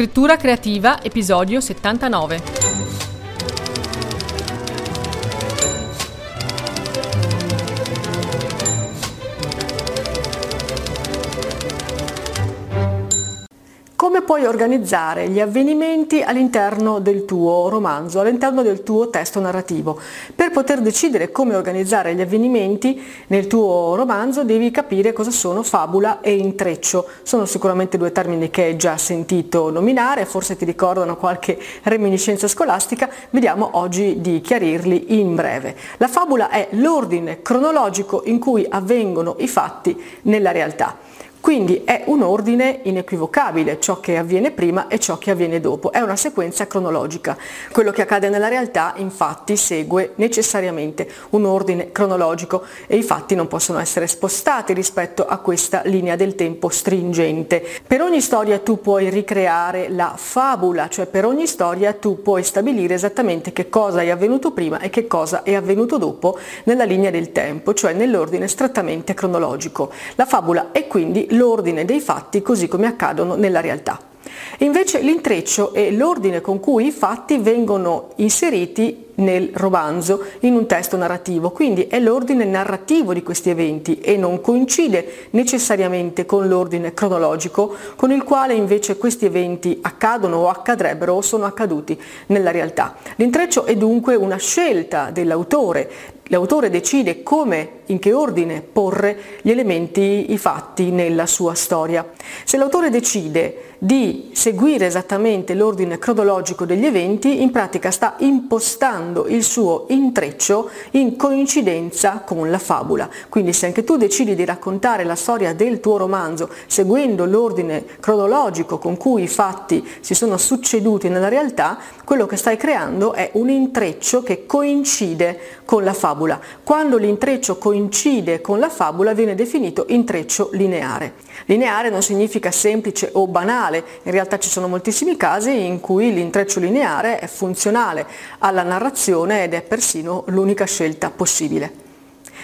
Scrittura creativa, episodio 79. Come puoi organizzare gli avvenimenti all'interno del tuo romanzo, all'interno del tuo testo narrativo? Per poter decidere come organizzare gli avvenimenti nel tuo romanzo devi capire cosa sono fabula e intreccio. Sono sicuramente due termini che hai già sentito nominare, forse ti ricordano qualche reminiscenza scolastica, vediamo oggi di chiarirli in breve. La fabula è l'ordine cronologico in cui avvengono i fatti nella realtà. Quindi è un ordine inequivocabile, ciò che avviene prima e ciò che avviene dopo, è una sequenza cronologica. Quello che accade nella realtà infatti segue necessariamente un ordine cronologico e i fatti non possono essere spostati rispetto a questa linea del tempo stringente. Per ogni storia tu puoi ricreare la fabula, cioè per ogni storia tu puoi stabilire esattamente che cosa è avvenuto prima e che cosa è avvenuto dopo nella linea del tempo, cioè nell'ordine strettamente cronologico. La fabula è quindi l'ordine dei fatti così come accadono nella realtà. Invece l'intreccio è l'ordine con cui i fatti vengono inseriti nel romanzo, in un testo narrativo, quindi è l'ordine narrativo di questi eventi e non coincide necessariamente con l'ordine cronologico con il quale invece questi eventi accadono o accadrebbero o sono accaduti nella realtà. L'intreccio è dunque una scelta dell'autore, L'autore decide come, in che ordine porre gli elementi, i fatti nella sua storia. Se l'autore decide di seguire esattamente l'ordine cronologico degli eventi, in pratica sta impostando il suo intreccio in coincidenza con la fabula. Quindi se anche tu decidi di raccontare la storia del tuo romanzo seguendo l'ordine cronologico con cui i fatti si sono succeduti nella realtà, quello che stai creando è un intreccio che coincide con la fabula. Quando l'intreccio coincide con la fabula viene definito intreccio lineare. Lineare non significa semplice o banale, in realtà ci sono moltissimi casi in cui l'intreccio lineare è funzionale alla narrazione ed è persino l'unica scelta possibile.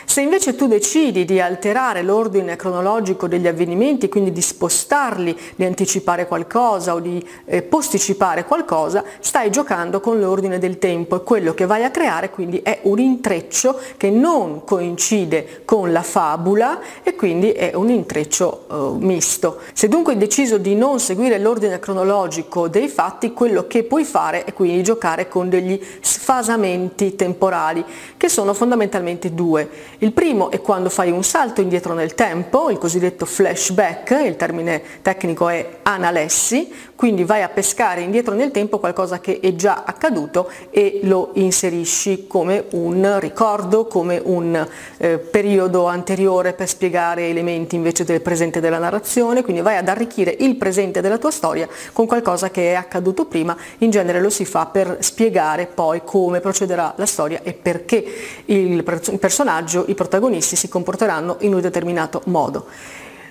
Se invece tu decidi di alterare l'ordine cronologico degli avvenimenti, quindi di spostarli, di anticipare qualcosa o di eh, posticipare qualcosa, stai giocando con l'ordine del tempo e quello che vai a creare quindi è un intreccio che non coincide con la fabula e quindi è un intreccio eh, misto. Se dunque hai deciso di non seguire l'ordine cronologico dei fatti, quello che puoi fare è quindi giocare con degli sfasamenti temporali, che sono fondamentalmente due. Il primo è quando fai un salto indietro nel tempo, il cosiddetto flashback, il termine tecnico è analessi, quindi vai a pescare indietro nel tempo qualcosa che è già accaduto e lo inserisci come un ricordo, come un eh, periodo anteriore per spiegare elementi invece del presente della narrazione, quindi vai ad arricchire il presente della tua storia con qualcosa che è accaduto prima, in genere lo si fa per spiegare poi come procederà la storia e perché il personaggio i protagonisti si comporteranno in un determinato modo.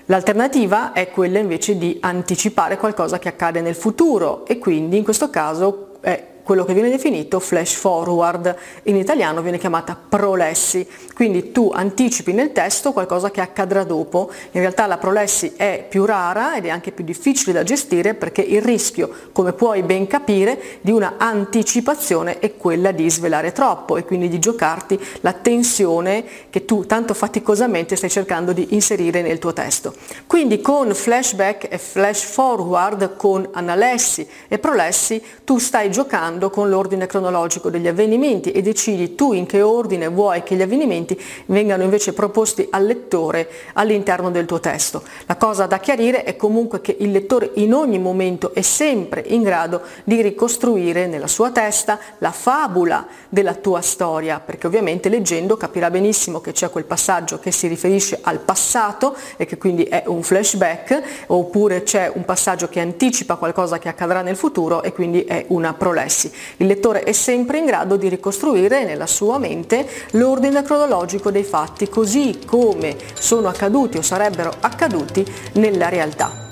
L'alternativa è quella invece di anticipare qualcosa che accade nel futuro e quindi in questo caso è quello che viene definito flash forward, in italiano viene chiamata prolessi, quindi tu anticipi nel testo qualcosa che accadrà dopo, in realtà la prolessi è più rara ed è anche più difficile da gestire perché il rischio, come puoi ben capire, di una anticipazione è quella di svelare troppo e quindi di giocarti la tensione che tu tanto faticosamente stai cercando di inserire nel tuo testo. Quindi con flashback e flash forward, con analessi e prolessi, tu stai giocando andando con l'ordine cronologico degli avvenimenti e decidi tu in che ordine vuoi che gli avvenimenti vengano invece proposti al lettore all'interno del tuo testo. La cosa da chiarire è comunque che il lettore in ogni momento è sempre in grado di ricostruire nella sua testa la fabula della tua storia, perché ovviamente leggendo capirà benissimo che c'è quel passaggio che si riferisce al passato e che quindi è un flashback, oppure c'è un passaggio che anticipa qualcosa che accadrà nel futuro e quindi è una prolessi stessi. Il lettore è sempre in grado di ricostruire nella sua mente l'ordine cronologico dei fatti così come sono accaduti o sarebbero accaduti nella realtà.